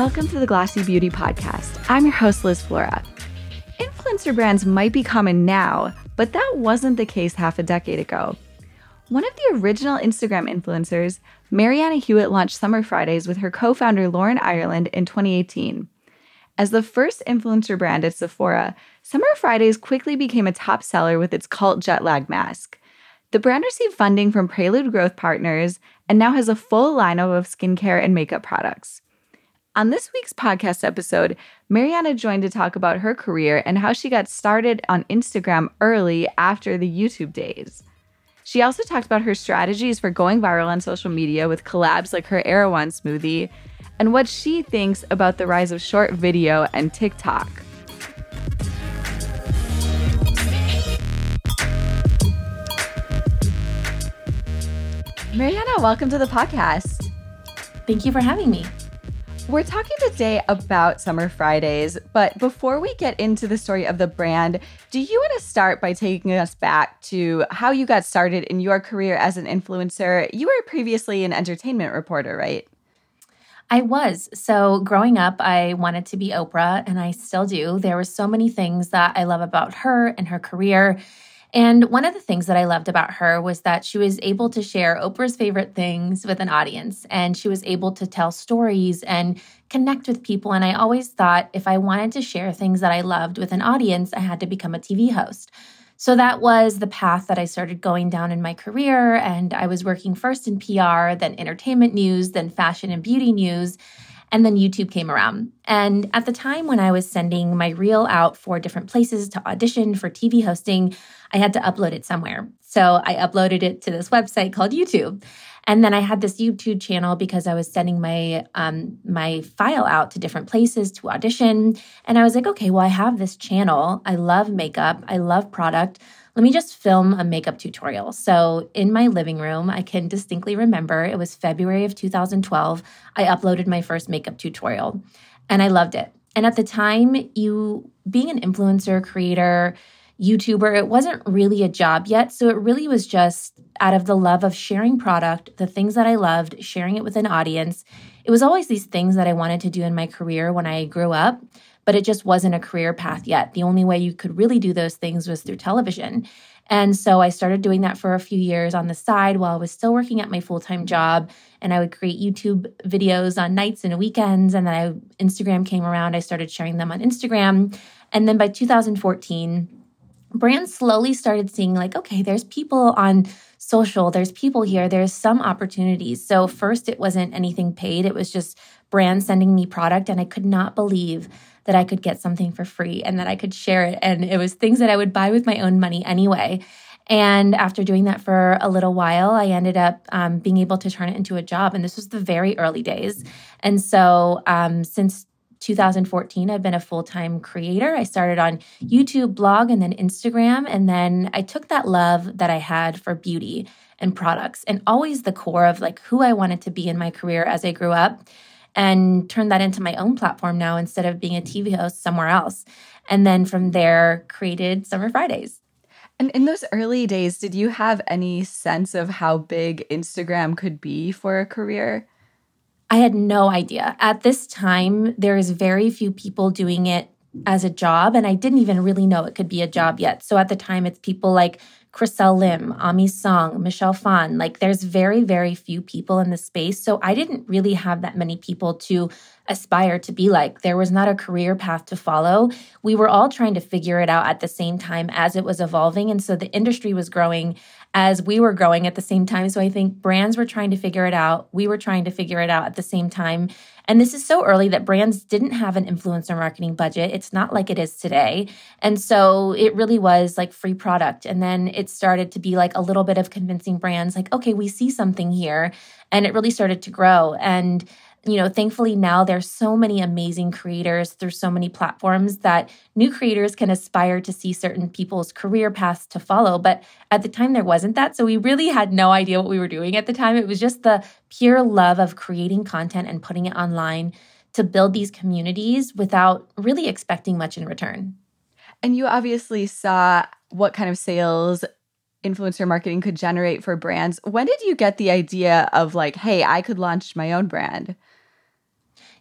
Welcome to the Glossy Beauty Podcast. I'm your host, Liz Flora. Influencer brands might be common now, but that wasn't the case half a decade ago. One of the original Instagram influencers, Marianna Hewitt launched Summer Fridays with her co founder Lauren Ireland in 2018. As the first influencer brand at Sephora, Summer Fridays quickly became a top seller with its cult jet lag mask. The brand received funding from Prelude Growth Partners and now has a full lineup of skincare and makeup products. On this week's podcast episode, Marianna joined to talk about her career and how she got started on Instagram early after the YouTube days. She also talked about her strategies for going viral on social media with collabs like her Erewhon smoothie and what she thinks about the rise of short video and TikTok. Marianna, welcome to the podcast. Thank you for having me. We're talking today about Summer Fridays, but before we get into the story of the brand, do you want to start by taking us back to how you got started in your career as an influencer? You were previously an entertainment reporter, right? I was. So, growing up, I wanted to be Oprah, and I still do. There were so many things that I love about her and her career. And one of the things that I loved about her was that she was able to share Oprah's favorite things with an audience and she was able to tell stories and connect with people. And I always thought if I wanted to share things that I loved with an audience, I had to become a TV host. So that was the path that I started going down in my career. And I was working first in PR, then entertainment news, then fashion and beauty news. And then YouTube came around. And at the time when I was sending my reel out for different places to audition for TV hosting, I had to upload it somewhere. So I uploaded it to this website called YouTube. And then I had this YouTube channel because I was sending my um, my file out to different places to audition. And I was like, okay, well, I have this channel. I love makeup. I love product. Let me just film a makeup tutorial. So in my living room, I can distinctly remember it was February of 2012. I uploaded my first makeup tutorial, and I loved it. And at the time, you being an influencer creator YouTuber. It wasn't really a job yet. So it really was just out of the love of sharing product, the things that I loved, sharing it with an audience. It was always these things that I wanted to do in my career when I grew up, but it just wasn't a career path yet. The only way you could really do those things was through television. And so I started doing that for a few years on the side while I was still working at my full time job. And I would create YouTube videos on nights and weekends. And then I, Instagram came around. I started sharing them on Instagram. And then by 2014, brands slowly started seeing like okay there's people on social there's people here there's some opportunities so first it wasn't anything paid it was just brands sending me product and i could not believe that i could get something for free and that i could share it and it was things that i would buy with my own money anyway and after doing that for a little while, I ended up um, being able to turn it into a job. And this was the very early days. And so, um, since 2014, I've been a full time creator. I started on YouTube, blog, and then Instagram. And then I took that love that I had for beauty and products and always the core of like who I wanted to be in my career as I grew up and turned that into my own platform now instead of being a TV host somewhere else. And then from there, created Summer Fridays. And in those early days, did you have any sense of how big Instagram could be for a career? I had no idea. At this time, there is very few people doing it as a job, and I didn't even really know it could be a job yet. So at the time, it's people like Chriselle Lim, Aimee Song, Michelle Phan. Like there's very, very few people in the space. So I didn't really have that many people to aspire to be like. There was not a career path to follow. We were all trying to figure it out at the same time as it was evolving. And so the industry was growing as we were growing at the same time. So I think brands were trying to figure it out. We were trying to figure it out at the same time. And this is so early that brands didn't have an influencer marketing budget. It's not like it is today. And so it really was like free product. And then it started to be like a little bit of convincing brands like, okay, we see something here. And it really started to grow. And you know, thankfully now there's so many amazing creators through so many platforms that new creators can aspire to see certain people's career paths to follow. But at the time there wasn't that. So we really had no idea what we were doing at the time. It was just the pure love of creating content and putting it online to build these communities without really expecting much in return. And you obviously saw what kind of sales influencer marketing could generate for brands. When did you get the idea of like, hey, I could launch my own brand?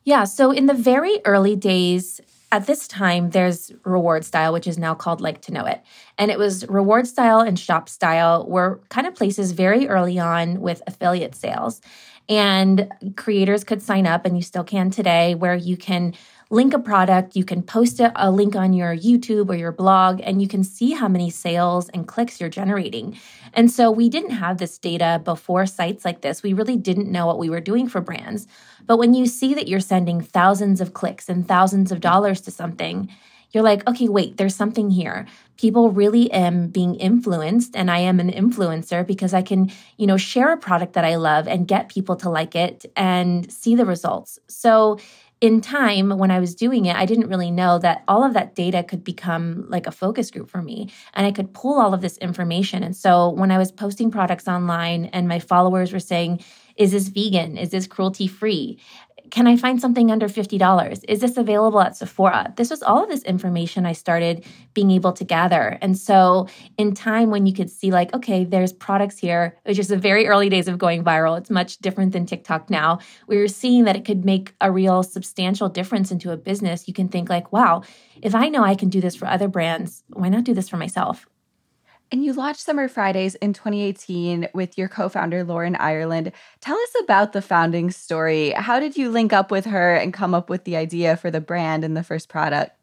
Yeah. So in the very early days, at this time, there's reward style, which is now called like to know it. And it was reward style and shop style were kind of places very early on with affiliate sales. And creators could sign up, and you still can today, where you can link a product, you can post a, link on your YouTube or your blog, and you can see how many sales and clicks you're generating. And so we didn't have this data before sites like this. We really didn't know what we were doing for brands. But when you see that you're sending thousands of clicks and thousands of dollars to something, you're like, okay, wait, there's something here. People really am being influenced and I am an influencer because I can, you know, share a product that I love and get people to like it and see the results. So in time when I was doing it, I didn't really know that all of that data could become like a focus group for me and I could pull all of this information. And so when I was posting products online and my followers were saying, is this vegan? Is this cruelty free? Can I find something under $50? Is this available at Sephora? This was all of this information I started being able to gather. And so, in time, when you could see, like, okay, there's products here, which is the very early days of going viral, it's much different than TikTok now. We were seeing that it could make a real substantial difference into a business. You can think, like, wow, if I know I can do this for other brands, why not do this for myself? And you launched Summer Fridays in 2018 with your co founder, Lauren Ireland. Tell us about the founding story. How did you link up with her and come up with the idea for the brand and the first product?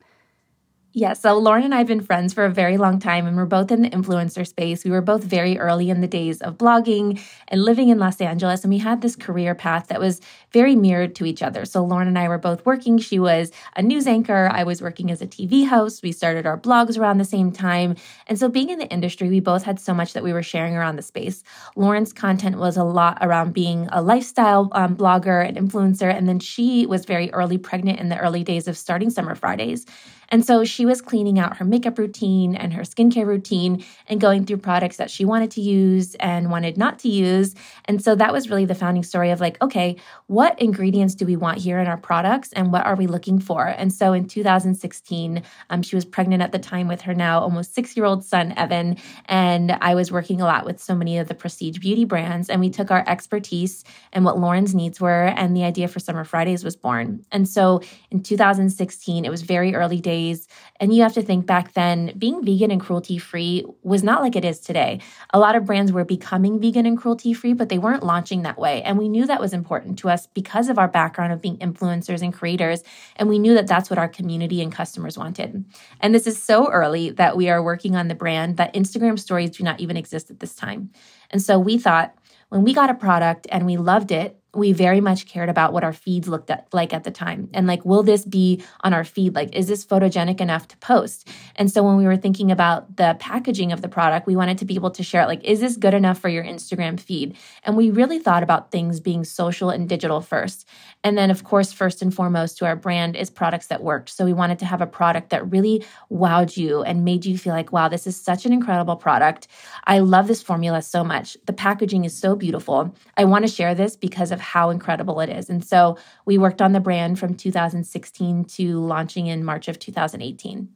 Yeah, so Lauren and I have been friends for a very long time, and we're both in the influencer space. We were both very early in the days of blogging and living in Los Angeles, and we had this career path that was very mirrored to each other. So Lauren and I were both working. She was a news anchor, I was working as a TV host. We started our blogs around the same time. And so, being in the industry, we both had so much that we were sharing around the space. Lauren's content was a lot around being a lifestyle um, blogger and influencer, and then she was very early pregnant in the early days of starting Summer Fridays. And so she was cleaning out her makeup routine and her skincare routine and going through products that she wanted to use and wanted not to use. And so that was really the founding story of like, okay, what ingredients do we want here in our products and what are we looking for? And so in 2016, um, she was pregnant at the time with her now almost six year old son, Evan. And I was working a lot with so many of the prestige beauty brands. And we took our expertise and what Lauren's needs were. And the idea for Summer Fridays was born. And so in 2016, it was very early days. And you have to think back then, being vegan and cruelty free was not like it is today. A lot of brands were becoming vegan and cruelty free, but they weren't launching that way. And we knew that was important to us because of our background of being influencers and creators. And we knew that that's what our community and customers wanted. And this is so early that we are working on the brand that Instagram stories do not even exist at this time. And so we thought, when we got a product and we loved it, we very much cared about what our feeds looked at, like at the time. And like, will this be on our feed? Like, is this photogenic enough to post? And so when we were thinking about the packaging of the product, we wanted to be able to share it. Like, is this good enough for your Instagram feed? And we really thought about things being social and digital first. And then, of course, first and foremost to our brand is products that worked. So we wanted to have a product that really wowed you and made you feel like, wow, this is such an incredible product. I love this formula so much. The packaging is so beautiful. I want to share this because of how incredible it is. And so we worked on the brand from 2016 to launching in March of 2018.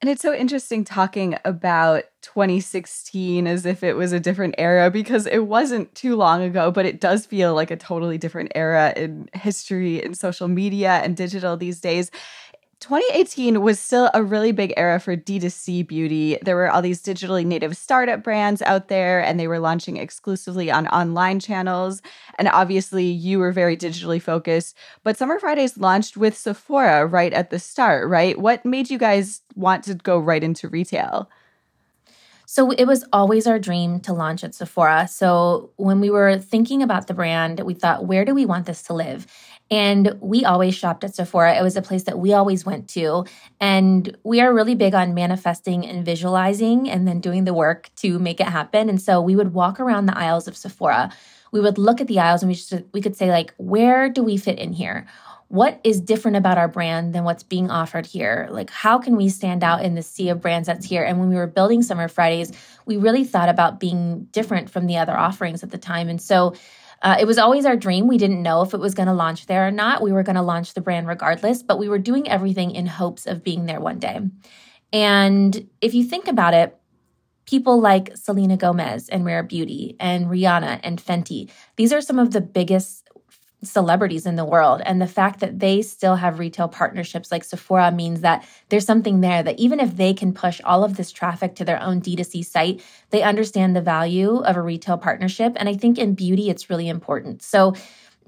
And it's so interesting talking about 2016 as if it was a different era because it wasn't too long ago, but it does feel like a totally different era in history and social media and digital these days. 2018 was still a really big era for D2C beauty. There were all these digitally native startup brands out there, and they were launching exclusively on online channels. And obviously, you were very digitally focused. But Summer Fridays launched with Sephora right at the start, right? What made you guys want to go right into retail? So it was always our dream to launch at Sephora. So when we were thinking about the brand, we thought, where do we want this to live? And we always shopped at Sephora. It was a place that we always went to. And we are really big on manifesting and visualizing and then doing the work to make it happen. And so we would walk around the aisles of Sephora. We would look at the aisles and we, should, we could say, like, where do we fit in here? What is different about our brand than what's being offered here? Like, how can we stand out in the sea of brands that's here? And when we were building Summer Fridays, we really thought about being different from the other offerings at the time. And so uh, it was always our dream. We didn't know if it was going to launch there or not. We were going to launch the brand regardless, but we were doing everything in hopes of being there one day. And if you think about it, people like Selena Gomez and Rare Beauty and Rihanna and Fenty, these are some of the biggest celebrities in the world. And the fact that they still have retail partnerships like Sephora means that there's something there that even if they can push all of this traffic to their own D2C site, they understand the value of a retail partnership. And I think in beauty, it's really important. So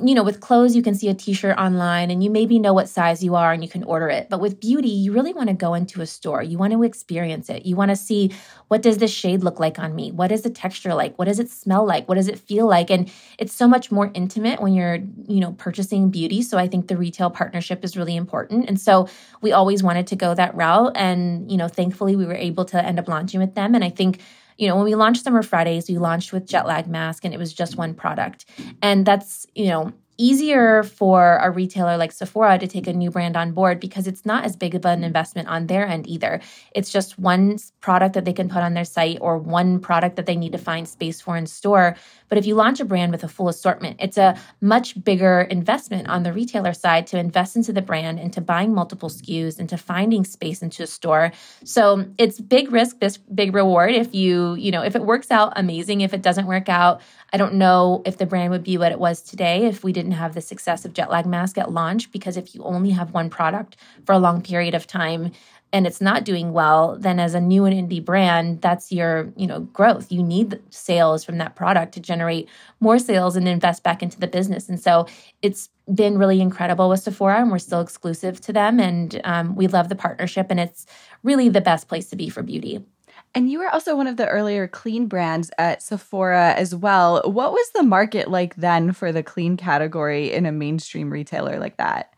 you know, with clothes, you can see a t shirt online and you maybe know what size you are and you can order it. But with beauty, you really want to go into a store. You want to experience it. You want to see what does this shade look like on me? What is the texture like? What does it smell like? What does it feel like? And it's so much more intimate when you're, you know, purchasing beauty. So I think the retail partnership is really important. And so we always wanted to go that route. And, you know, thankfully we were able to end up launching with them. And I think you know, when we launched Summer Fridays, we launched with Jet Lag Mask and it was just one product. And that's, you know, easier for a retailer like Sephora to take a new brand on board because it's not as big of an investment on their end either. It's just one product that they can put on their site or one product that they need to find space for in store. But if you launch a brand with a full assortment, it's a much bigger investment on the retailer side to invest into the brand, into buying multiple SKUs, into finding space into a store. So it's big risk, this big reward. If you, you know, if it works out, amazing. If it doesn't work out, I don't know if the brand would be what it was today if we didn't have the success of jet lag mask at launch. Because if you only have one product for a long period of time, and it's not doing well, then as a new and indie brand, that's your, you know, growth. You need sales from that product to generate more sales and invest back into the business. And so it's been really incredible with Sephora, and we're still exclusive to them. And um, we love the partnership, and it's really the best place to be for beauty. And you were also one of the earlier clean brands at Sephora as well. What was the market like then for the clean category in a mainstream retailer like that?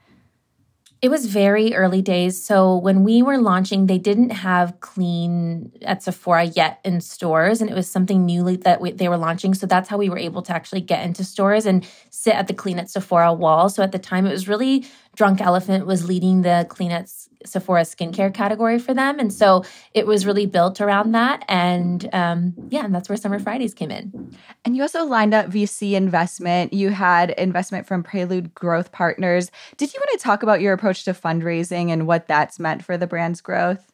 It was very early days. So when we were launching, they didn't have clean at Sephora yet in stores, and it was something newly that we, they were launching. So that's how we were able to actually get into stores and sit at the Clean at Sephora wall. So at the time, it was really Drunk Elephant was leading the Clean at Sephora skincare category for them. And so it was really built around that. And um, yeah, and that's where Summer Fridays came in. And you also lined up VC investment. You had investment from Prelude Growth Partners. Did you want to talk about your approach to fundraising and what that's meant for the brand's growth?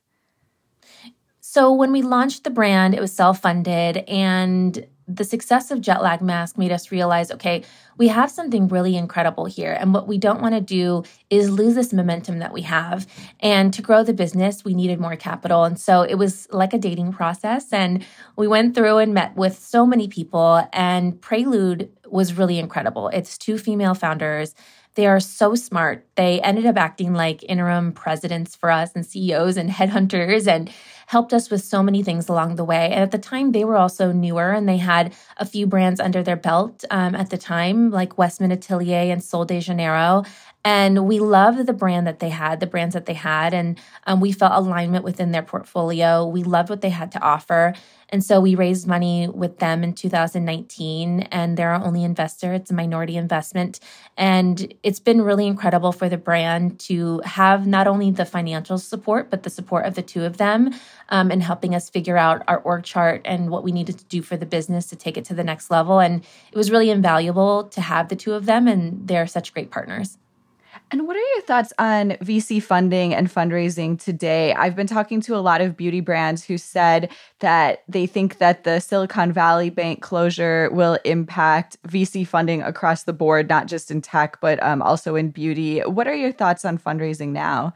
So when we launched the brand, it was self-funded and the success of jet lag mask made us realize okay we have something really incredible here and what we don't want to do is lose this momentum that we have. And to grow the business we needed more capital and so it was like a dating process and we went through and met with so many people and prelude was really incredible. It's two female founders. They are so smart. They ended up acting like interim presidents for us and CEOs and headhunters and helped us with so many things along the way. And at the time, they were also newer and they had a few brands under their belt um, at the time, like Westman Atelier and Sol de Janeiro. And we loved the brand that they had, the brands that they had, and um, we felt alignment within their portfolio. We loved what they had to offer. And so we raised money with them in 2019, and they're our only investor. It's a minority investment. And it's been really incredible for the brand to have not only the financial support, but the support of the two of them um, in helping us figure out our org chart and what we needed to do for the business to take it to the next level. And it was really invaluable to have the two of them, and they're such great partners. And what are your thoughts on VC funding and fundraising today? I've been talking to a lot of beauty brands who said that they think that the Silicon Valley Bank closure will impact VC funding across the board, not just in tech, but um, also in beauty. What are your thoughts on fundraising now?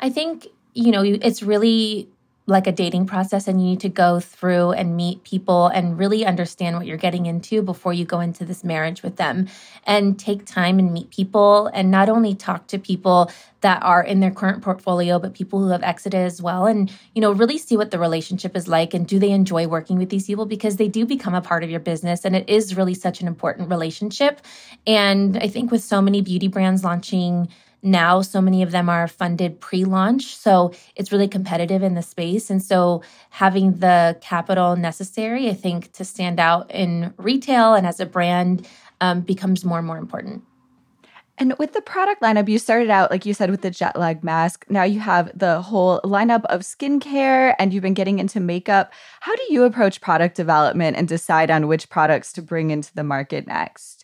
I think, you know, it's really like a dating process and you need to go through and meet people and really understand what you're getting into before you go into this marriage with them and take time and meet people and not only talk to people that are in their current portfolio but people who have exited as well and you know really see what the relationship is like and do they enjoy working with these people because they do become a part of your business and it is really such an important relationship. And i think with so many beauty brands launching now so many of them are funded pre-launch so it's really competitive in the space and so having the capital necessary i think to stand out in retail and as a brand um, becomes more and more important and with the product lineup, you started out, like you said, with the jet lag mask. Now you have the whole lineup of skincare and you've been getting into makeup. How do you approach product development and decide on which products to bring into the market next?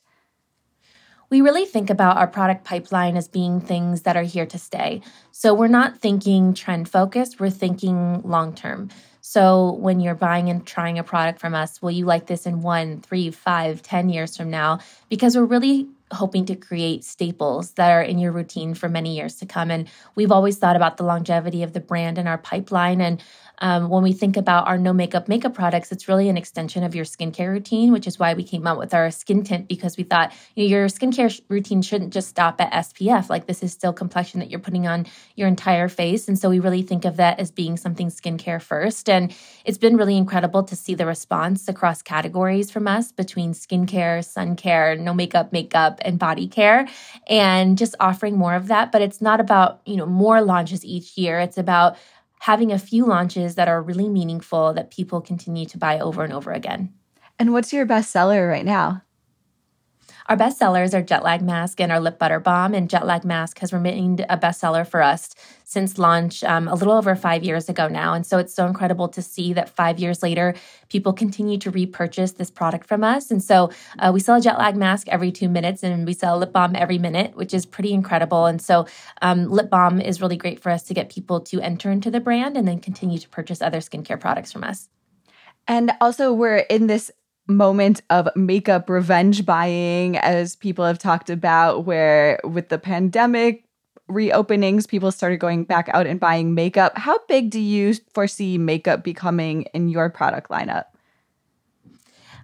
We really think about our product pipeline as being things that are here to stay. So we're not thinking trend focused, we're thinking long term. So when you're buying and trying a product from us, will you like this in one, three, five, ten years from now? Because we're really hoping to create staples that are in your routine for many years to come. And we've always thought about the longevity of the brand and our pipeline. And um, when we think about our no makeup makeup products, it's really an extension of your skincare routine, which is why we came out with our skin tint because we thought you know, your skincare sh- routine shouldn't just stop at SPF. Like this is still complexion that you're putting on your entire face. And so we really think of that as being something skincare first. And it's been really incredible to see the response across categories from us between skincare, sun care, no makeup makeup, and body care, and just offering more of that. But it's not about, you know, more launches each year. It's about having a few launches that are really meaningful that people continue to buy over and over again. And what's your best seller right now? Our best sellers are Jet Lag Mask and our Lip Butter Balm. And Jet Lag Mask has remained a bestseller for us since launch um, a little over five years ago now. And so it's so incredible to see that five years later, people continue to repurchase this product from us. And so uh, we sell a Jet Lag Mask every two minutes and we sell lip balm every minute, which is pretty incredible. And so um, lip balm is really great for us to get people to enter into the brand and then continue to purchase other skincare products from us. And also, we're in this moment of makeup revenge buying, as people have talked about, where with the pandemic reopenings, people started going back out and buying makeup. How big do you foresee makeup becoming in your product lineup?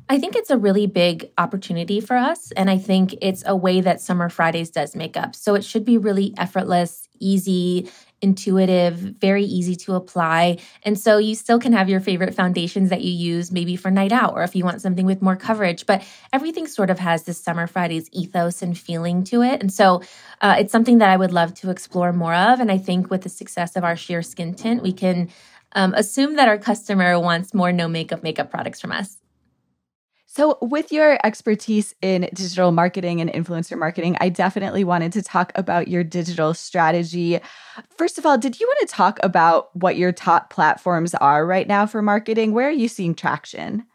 I think it's a really big opportunity for us. And I think it's a way that Summer Fridays does makeup. So it should be really effortless, easy, intuitive, very easy to apply. And so you still can have your favorite foundations that you use maybe for night out or if you want something with more coverage. But everything sort of has this Summer Fridays ethos and feeling to it. And so uh, it's something that I would love to explore more of. And I think with the success of our sheer skin tint, we can um, assume that our customer wants more no makeup makeup products from us. So, with your expertise in digital marketing and influencer marketing, I definitely wanted to talk about your digital strategy. First of all, did you want to talk about what your top platforms are right now for marketing? Where are you seeing traction?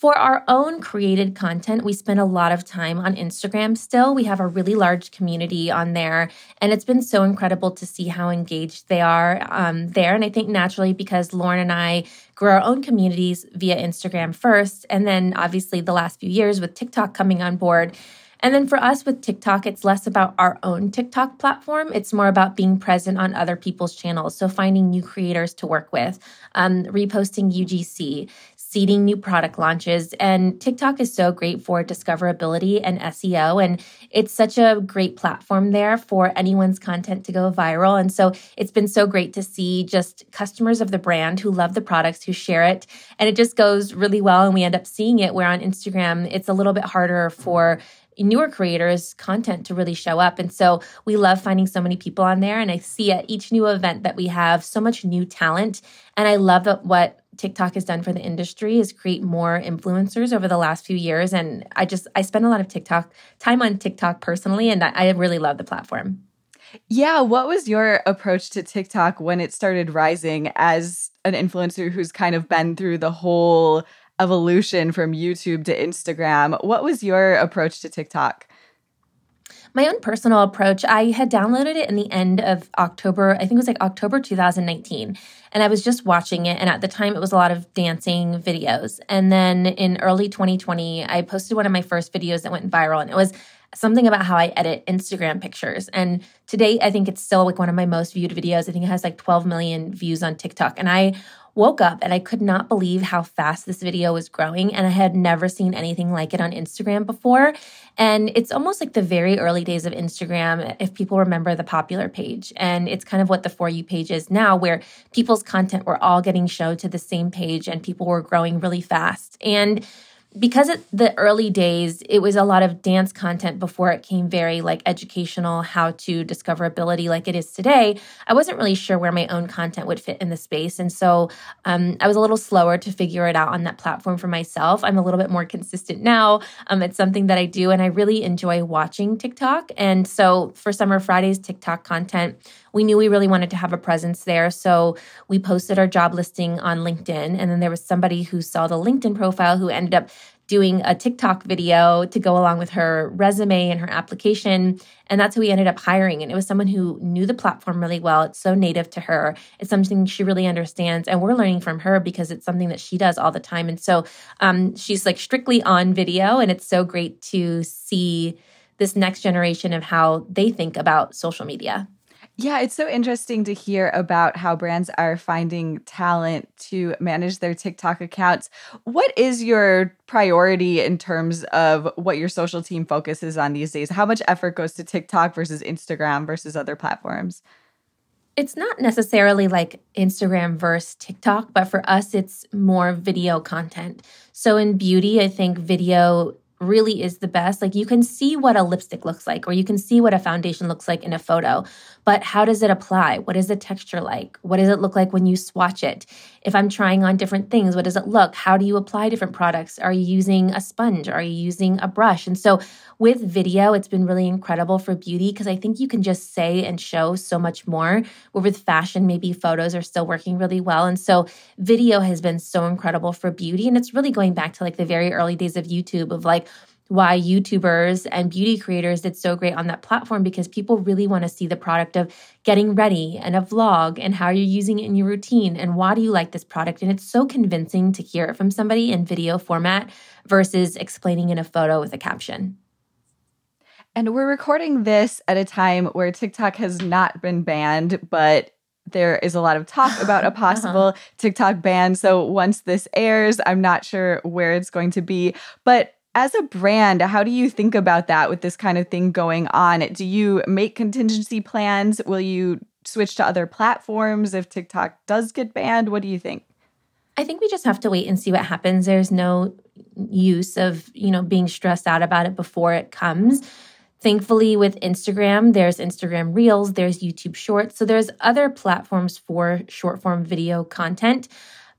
For our own created content, we spend a lot of time on Instagram still. We have a really large community on there, and it's been so incredible to see how engaged they are um, there. And I think naturally, because Lauren and I grew our own communities via Instagram first, and then obviously the last few years with TikTok coming on board. And then for us with TikTok, it's less about our own TikTok platform. It's more about being present on other people's channels. So finding new creators to work with, um, reposting UGC, seeding new product launches. And TikTok is so great for discoverability and SEO. And it's such a great platform there for anyone's content to go viral. And so it's been so great to see just customers of the brand who love the products, who share it. And it just goes really well. And we end up seeing it where on Instagram, it's a little bit harder for newer creators content to really show up and so we love finding so many people on there and i see at each new event that we have so much new talent and i love what TikTok has done for the industry is create more influencers over the last few years. And I just, I spend a lot of TikTok time on TikTok personally, and I really love the platform. Yeah. What was your approach to TikTok when it started rising as an influencer who's kind of been through the whole evolution from YouTube to Instagram? What was your approach to TikTok? My own personal approach, I had downloaded it in the end of October, I think it was like October 2019. And I was just watching it. And at the time, it was a lot of dancing videos. And then in early 2020, I posted one of my first videos that went viral. And it was something about how I edit Instagram pictures. And today, I think it's still like one of my most viewed videos. I think it has like 12 million views on TikTok. And I woke up and I could not believe how fast this video was growing. And I had never seen anything like it on Instagram before. And it's almost like the very early days of Instagram, if people remember the popular page. And it's kind of what the For You page is now, where people's content were all getting showed to the same page and people were growing really fast. And because at the early days it was a lot of dance content before it came very like educational how to discoverability like it is today i wasn't really sure where my own content would fit in the space and so um, i was a little slower to figure it out on that platform for myself i'm a little bit more consistent now um, it's something that i do and i really enjoy watching tiktok and so for summer fridays tiktok content we knew we really wanted to have a presence there. So we posted our job listing on LinkedIn. And then there was somebody who saw the LinkedIn profile who ended up doing a TikTok video to go along with her resume and her application. And that's who we ended up hiring. And it was someone who knew the platform really well. It's so native to her. It's something she really understands. And we're learning from her because it's something that she does all the time. And so um, she's like strictly on video. And it's so great to see this next generation of how they think about social media. Yeah, it's so interesting to hear about how brands are finding talent to manage their TikTok accounts. What is your priority in terms of what your social team focuses on these days? How much effort goes to TikTok versus Instagram versus other platforms? It's not necessarily like Instagram versus TikTok, but for us, it's more video content. So in beauty, I think video really is the best. Like you can see what a lipstick looks like, or you can see what a foundation looks like in a photo, but how does it apply? What is the texture like? What does it look like when you swatch it? If I'm trying on different things, what does it look? How do you apply different products? Are you using a sponge? Are you using a brush? And so with video, it's been really incredible for beauty because I think you can just say and show so much more. Where with fashion, maybe photos are still working really well. And so video has been so incredible for beauty. And it's really going back to like the very early days of YouTube of like, why YouTubers and beauty creators did so great on that platform because people really want to see the product of getting ready and a vlog and how you're using it in your routine and why do you like this product. And it's so convincing to hear it from somebody in video format versus explaining in a photo with a caption. And we're recording this at a time where TikTok has not been banned, but there is a lot of talk about a uh-huh. possible uh-huh. TikTok ban. So once this airs, I'm not sure where it's going to be. But as a brand, how do you think about that with this kind of thing going on? Do you make contingency plans? Will you switch to other platforms if TikTok does get banned? What do you think? I think we just have to wait and see what happens. There's no use of, you know, being stressed out about it before it comes. Thankfully, with Instagram, there's Instagram Reels, there's YouTube Shorts. So there's other platforms for short form video content.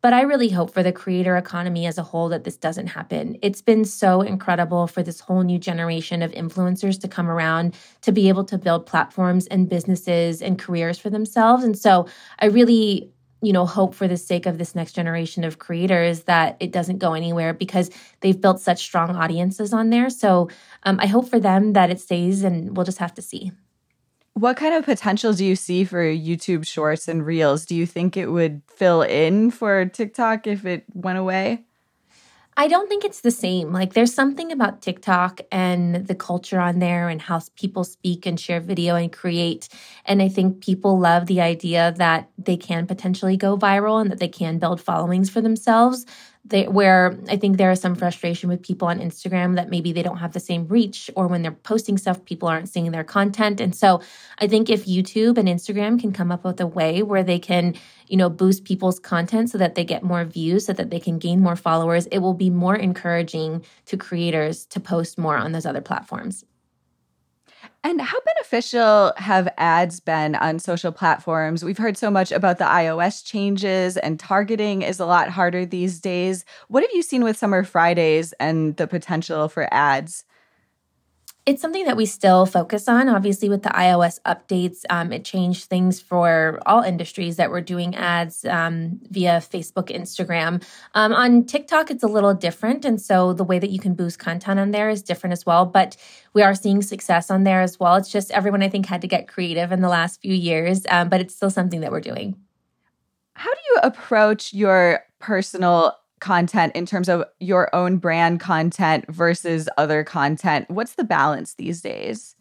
But I really hope for the creator economy as a whole that this doesn't happen. It's been so incredible for this whole new generation of influencers to come around to be able to build platforms and businesses and careers for themselves. And so I really you know hope for the sake of this next generation of creators that it doesn't go anywhere because they've built such strong audiences on there so um, i hope for them that it stays and we'll just have to see what kind of potential do you see for youtube shorts and reels do you think it would fill in for tiktok if it went away I don't think it's the same. Like, there's something about TikTok and the culture on there and how people speak and share video and create. And I think people love the idea that they can potentially go viral and that they can build followings for themselves they, where I think there is some frustration with people on Instagram that maybe they don't have the same reach, or when they're posting stuff, people aren't seeing their content. And so I think if YouTube and Instagram can come up with a way where they can, you know, boost people's content so that they get more views, so that they can gain more followers, it will be more encouraging to creators to post more on those other platforms. And how beneficial have ads been on social platforms? We've heard so much about the iOS changes, and targeting is a lot harder these days. What have you seen with Summer Fridays and the potential for ads? It's something that we still focus on. Obviously, with the iOS updates, um, it changed things for all industries that were doing ads um, via Facebook, Instagram. Um, on TikTok, it's a little different. And so the way that you can boost content on there is different as well. But we are seeing success on there as well. It's just everyone, I think, had to get creative in the last few years, um, but it's still something that we're doing. How do you approach your personal content in terms of your own brand content versus other content? What's the balance these days?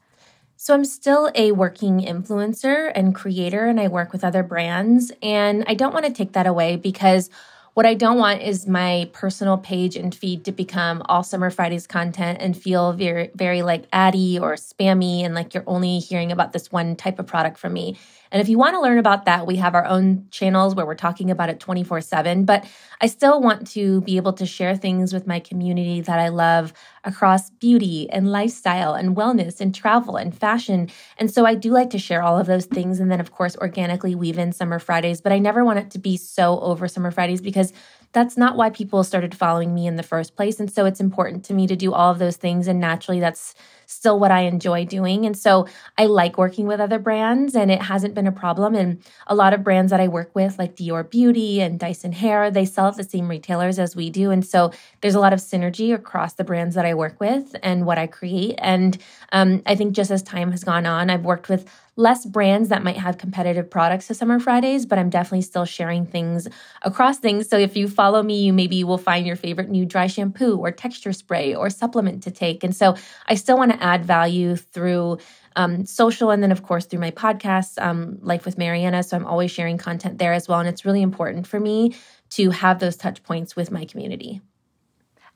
So, I'm still a working influencer and creator, and I work with other brands. And I don't want to take that away because what I don't want is my personal page and feed to become all Summer Fridays content and feel very, very like addy or spammy and like you're only hearing about this one type of product from me. And if you want to learn about that, we have our own channels where we're talking about it 24 7. But I still want to be able to share things with my community that I love across beauty and lifestyle and wellness and travel and fashion. And so I do like to share all of those things. And then, of course, organically weave in Summer Fridays. But I never want it to be so over Summer Fridays because that's not why people started following me in the first place. And so it's important to me to do all of those things. And naturally, that's still what I enjoy doing. And so I like working with other brands, and it hasn't been a problem. And a lot of brands that I work with, like Dior Beauty and Dyson Hair, they sell at the same retailers as we do. And so there's a lot of synergy across the brands that I work with and what I create. And um, I think just as time has gone on, I've worked with less brands that might have competitive products to Summer Fridays, but I'm definitely still sharing things across things. So if you follow me, you maybe will find your favorite new dry shampoo or texture spray or supplement to take. And so I still want to add value through um, social and then of course through my podcast um, life with marianna so i'm always sharing content there as well and it's really important for me to have those touch points with my community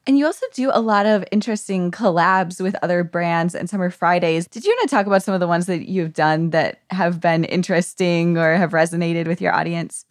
and you also do a lot of interesting collabs with other brands and summer Fridays. Did you want to talk about some of the ones that you've done that have been interesting or have resonated with your audience?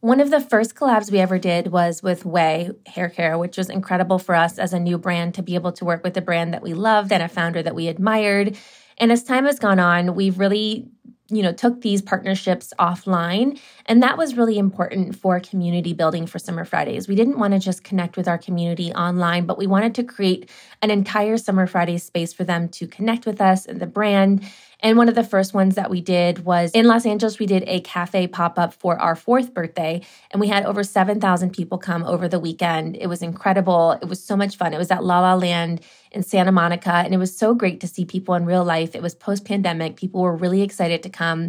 One of the first collabs we ever did was with Ouai Hair Care, which was incredible for us as a new brand to be able to work with a brand that we loved and a founder that we admired. And as time has gone on, we've really you know took these partnerships offline and that was really important for community building for summer fridays. We didn't want to just connect with our community online but we wanted to create an entire summer fridays space for them to connect with us and the brand and one of the first ones that we did was in Los Angeles, we did a cafe pop up for our fourth birthday, and we had over 7,000 people come over the weekend. It was incredible. It was so much fun. It was at La La Land in Santa Monica, and it was so great to see people in real life. It was post pandemic. People were really excited to come.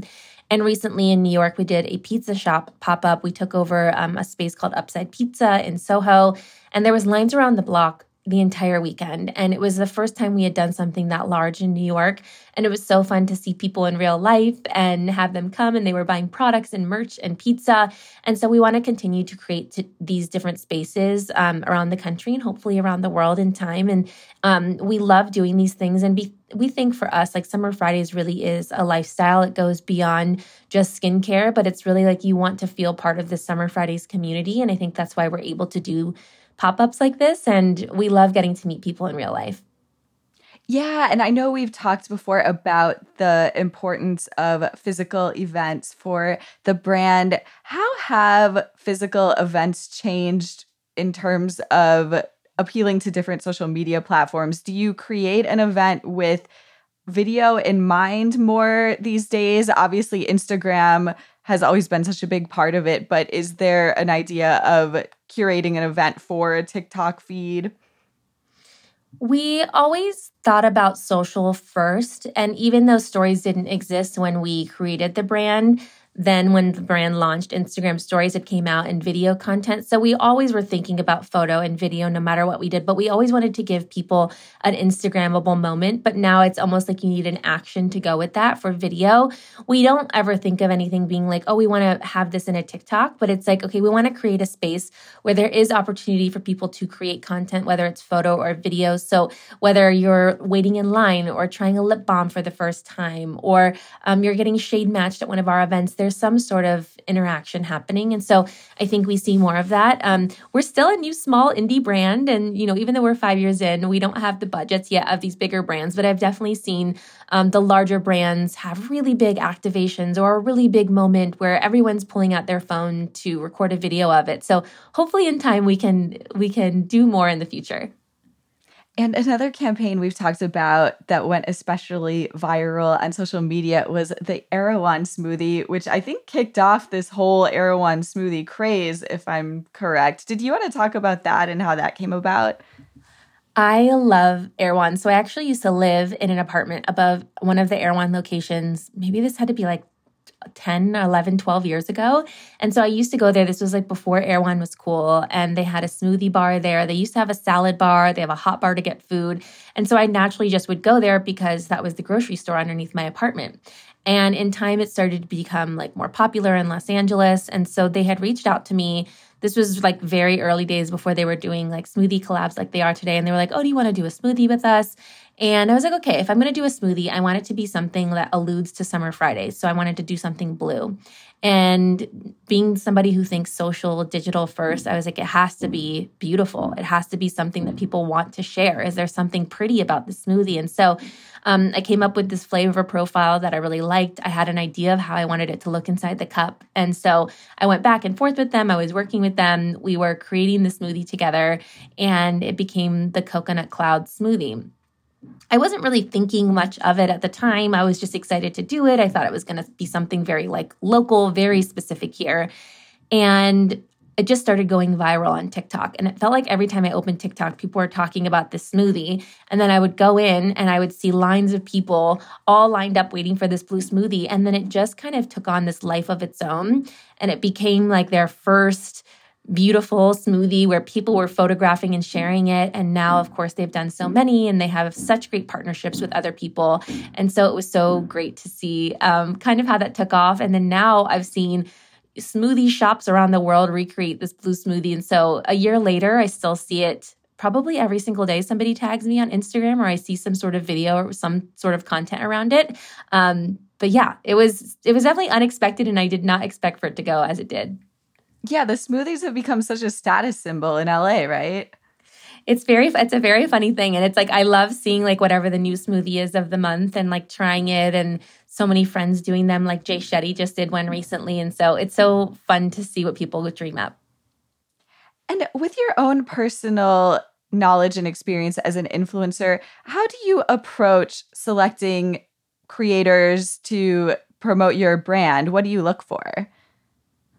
And recently in New York, we did a pizza shop pop up. We took over um, a space called Upside Pizza in Soho, and there was lines around the block the entire weekend. And it was the first time we had done something that large in New York. And it was so fun to see people in real life and have them come and they were buying products and merch and pizza. And so we want to continue to create t- these different spaces um, around the country and hopefully around the world in time. And um, we love doing these things. And be- we think for us, like Summer Fridays really is a lifestyle. It goes beyond just skincare, but it's really like you want to feel part of the Summer Fridays community. And I think that's why we're able to do pop ups like this. And we love getting to meet people in real life. Yeah, and I know we've talked before about the importance of physical events for the brand. How have physical events changed in terms of appealing to different social media platforms? Do you create an event with video in mind more these days? Obviously, Instagram has always been such a big part of it, but is there an idea of curating an event for a TikTok feed? We always thought about social first. And even though stories didn't exist when we created the brand, then when the brand launched Instagram stories, it came out in video content. So we always were thinking about photo and video no matter what we did, but we always wanted to give people an Instagrammable moment. But now it's almost like you need an action to go with that for video. We don't ever think of anything being like, oh, we want to have this in a TikTok, but it's like, okay, we want to create a space where there is opportunity for people to create content, whether it's photo or video. So whether you're waiting in line or trying a lip balm for the first time, or um, you're getting shade matched at one of our events, there's some sort of interaction happening. And so I think we see more of that. Um, we're still a new small indie brand. And, you know, even though we're five years in, we don't have the budgets yet of these bigger brands, but I've definitely seen um, the larger brands have really big activations or a really big moment where everyone's pulling out their phone to record a video of it. So hopefully in time we can we can do more in the future. And another campaign we've talked about that went especially viral on social media was the Erewhon smoothie, which I think kicked off this whole Erewhon smoothie craze, if I'm correct. Did you want to talk about that and how that came about? I love Erewhon. So I actually used to live in an apartment above one of the Erewhon locations. Maybe this had to be like 10, 11, 12 years ago. And so I used to go there. This was like before Erewhon was cool. And they had a smoothie bar there. They used to have a salad bar. They have a hot bar to get food. And so I naturally just would go there because that was the grocery store underneath my apartment. And in time, it started to become like more popular in Los Angeles. And so they had reached out to me. This was like very early days before they were doing like smoothie collabs like they are today. And they were like, oh, do you want to do a smoothie with us? And I was like, okay, if I'm going to do a smoothie, I want it to be something that alludes to Summer Fridays. So I wanted to do something blue. And being somebody who thinks social, digital first, I was like, it has to be beautiful. It has to be something that people want to share. Is there something pretty about the smoothie? And so um, I came up with this flavor profile that I really liked. I had an idea of how I wanted it to look inside the cup. And so I went back and forth with them. I was working with them. We were creating the smoothie together, and it became the coconut cloud smoothie. I wasn't really thinking much of it at the time. I was just excited to do it. I thought it was going to be something very like local, very specific here. And it just started going viral on TikTok. And it felt like every time I opened TikTok, people were talking about this smoothie. And then I would go in and I would see lines of people all lined up waiting for this blue smoothie. And then it just kind of took on this life of its own. And it became like their first beautiful smoothie where people were photographing and sharing it. And now, of course, they've done so many and they have such great partnerships with other people. And so it was so great to see um, kind of how that took off. And then now I've seen smoothie shops around the world recreate this blue smoothie. And so a year later, I still see it probably every single day. Somebody tags me on Instagram or I see some sort of video or some sort of content around it. Um, but yeah, it was it was definitely unexpected and I did not expect for it to go as it did. Yeah, the smoothies have become such a status symbol in LA, right? It's very it's a very funny thing and it's like I love seeing like whatever the new smoothie is of the month and like trying it and so many friends doing them like Jay Shetty just did one recently and so it's so fun to see what people would dream up. And with your own personal knowledge and experience as an influencer, how do you approach selecting creators to promote your brand? What do you look for?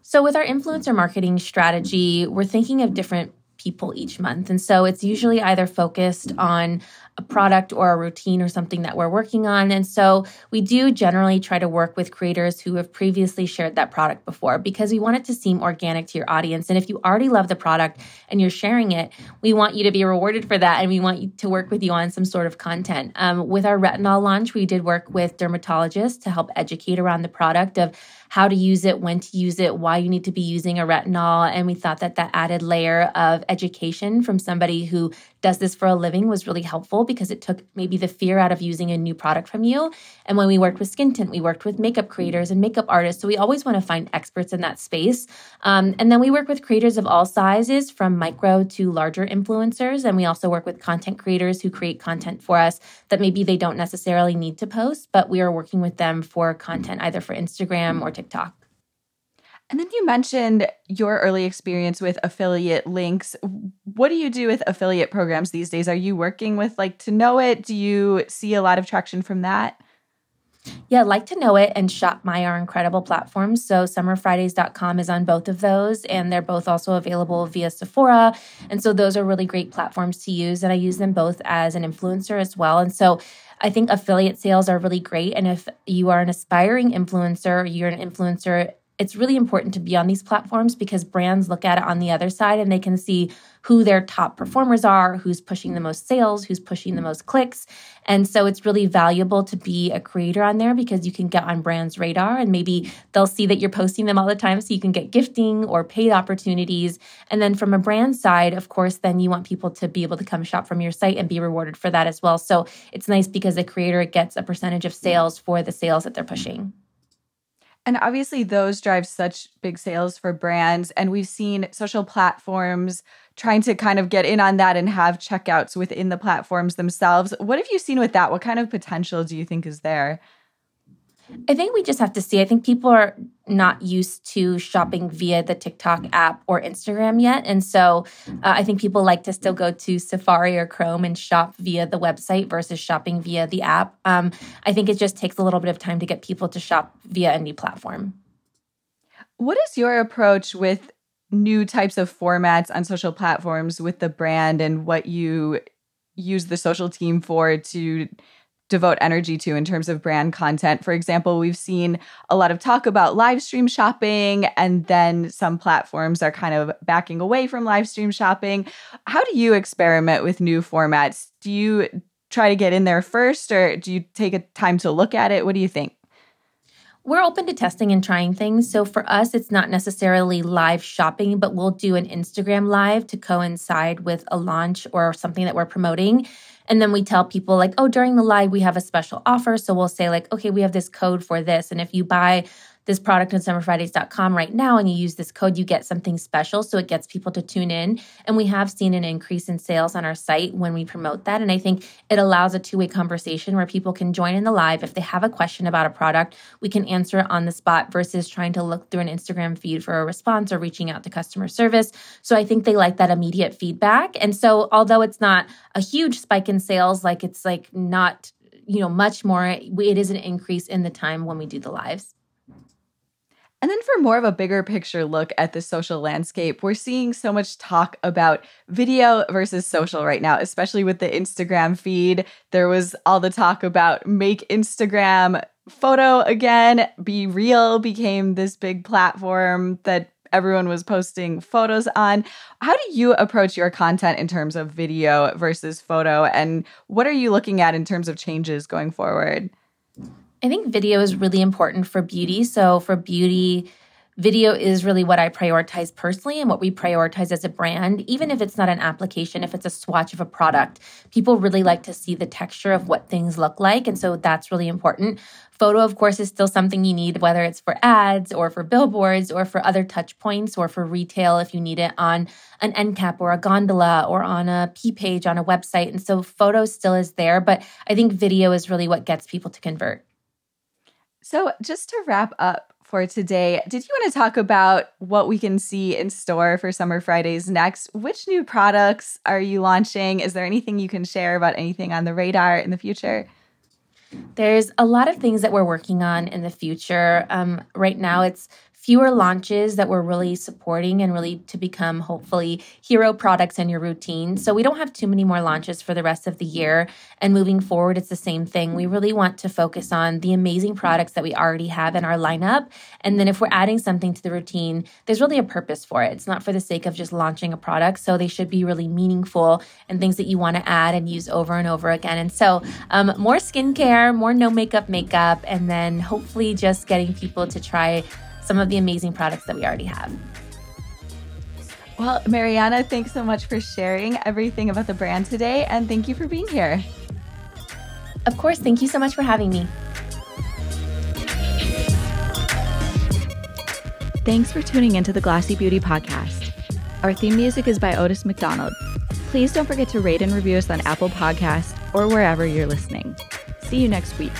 So, with our influencer marketing strategy, we're thinking of different people each month. And so it's usually either focused on a product or a routine or something that we're working on. And so we do generally try to work with creators who have previously shared that product before because we want it to seem organic to your audience. And if you already love the product and you're sharing it, we want you to be rewarded for that. And we want you to work with you on some sort of content. Um, with our retinol launch, we did work with dermatologists to help educate around the product of how to use it, when to use it, why you need to be using a retinol. And we thought that that added layer of education from somebody who does this for a living was really helpful because it took maybe the fear out of using a new product from you. And when we worked with skin tint, we worked with makeup creators and makeup artists. So we always want to find experts in that space. Um, and then we work with creators of all sizes, from micro to larger influencers. And we also work with content creators who create content for us that maybe they don't necessarily need to post, but we are working with them for content either for Instagram or TikTok. And then you mentioned your early experience with affiliate links. What do you do with affiliate programs these days? Are you working with LIKEtoKNOW.it? Do you see a lot of traction from that? Yeah, LIKEtoKNOW.it and ShopMy are incredible platforms. So summerfridays.com is on both of those and they're both also available via Sephora. And so those are really great platforms to use and I use them both as an influencer as well. And so I think affiliate sales are really great and if you are an aspiring influencer, you're an influencer it's really important to be on these platforms because brands look at it on the other side and they can see who their top performers are, who's pushing the most sales, who's pushing the most clicks. And so it's really valuable to be a creator on there because you can get on brands' radar and maybe they'll see that you're posting them all the time so you can get gifting or paid opportunities. And then from a brand side, of course, then you want people to be able to come shop from your site and be rewarded for that as well. So it's nice because the creator gets a percentage of sales for the sales that they're pushing. And obviously, those drive such big sales for brands. And we've seen social platforms trying to kind of get in on that and have checkouts within the platforms themselves. What have you seen with that? What kind of potential do you think is there? I think we just have to see. I think people are not used to shopping via the TikTok app or Instagram yet. And so uh, I think people like to still go to Safari or Chrome and shop via the website versus shopping via the app. Um, I think it just takes a little bit of time to get people to shop via a new platform. What is your approach with new types of formats on social platforms with the brand and what you use the social team for to devote energy to in terms of brand content. For example, we've seen a lot of talk about live stream shopping, and then some platforms are kind of backing away from live stream shopping. How do you experiment with new formats? Do you try to get in there first, or do you take a time to look at it? What do you think? we're open to testing and trying things. So for us, it's not necessarily live shopping, but we'll do an Instagram live to coincide with a launch or something that we're promoting. And then we tell people, like, oh, during the live, we have a special offer. So we'll say, like, okay, we have this code for this. And if you buy this product on summerfridays.com right now and you use this code, you get something special. So it gets people to tune in. And we have seen an increase in sales on our site when we promote that. And I think it allows a two way conversation where people can join in the live. If they have a question about a product, we can answer it on the spot versus trying to look through an Instagram feed for a response or reaching out to customer service. So I think they like that immediate feedback. And so although it's not a huge spike in sales, like it's like not you know much more it is an increase in the time when we do the lives and then, for more of a bigger picture look at the social landscape, we're seeing so much talk about video versus social right now, especially with the Instagram feed. There was all the talk about make Instagram photo again, BeReal became this big platform that everyone was posting photos on. How do you approach your content in terms of video versus photo? And what are you looking at in terms of changes going forward? I think video is really important for beauty. So, for beauty, video is really what I prioritize personally and what we prioritize as a brand, even if it's not an application, if it's a swatch of a product. People really like to see the texture of what things look like. And so that's really important. Photo, of course, is still something you need, whether it's for ads or for billboards or for other touch points or for retail if you need it on an end cap or a gondola or on a P page on a website. And so photo still is there, but I think video is really what gets people to convert. So, just to wrap up for today, did you want to talk about what we can see in store for Summer Fridays next? Which new products are you launching? Is there anything you can share about anything on the radar in the future? There's a lot of things that we're working on in the future. Um, right now, it's fewer launches that we're really supporting and really to become hopefully hero products in your routine. So we don't have too many more launches for the rest of the year. And moving forward, it's the same thing. We really want to focus on the amazing products that we already have in our lineup. And then if we're adding something to the routine, there's really a purpose for it. It's not for the sake of just launching a product. So they should be really meaningful and things that you want to add and use over and over again. And so um, more skincare, more no makeup makeup, and then hopefully just getting people to try some of the amazing products that we already have. Well, Marianna, thanks so much for sharing everything about the brand today, and thank you for being here. Of course, thank you so much for having me. Thanks for tuning into the Glossy Beauty Podcast. Our theme music is by Otis McDonald. Please don't forget to rate and review us on Apple Podcasts or wherever you're listening. See you next week.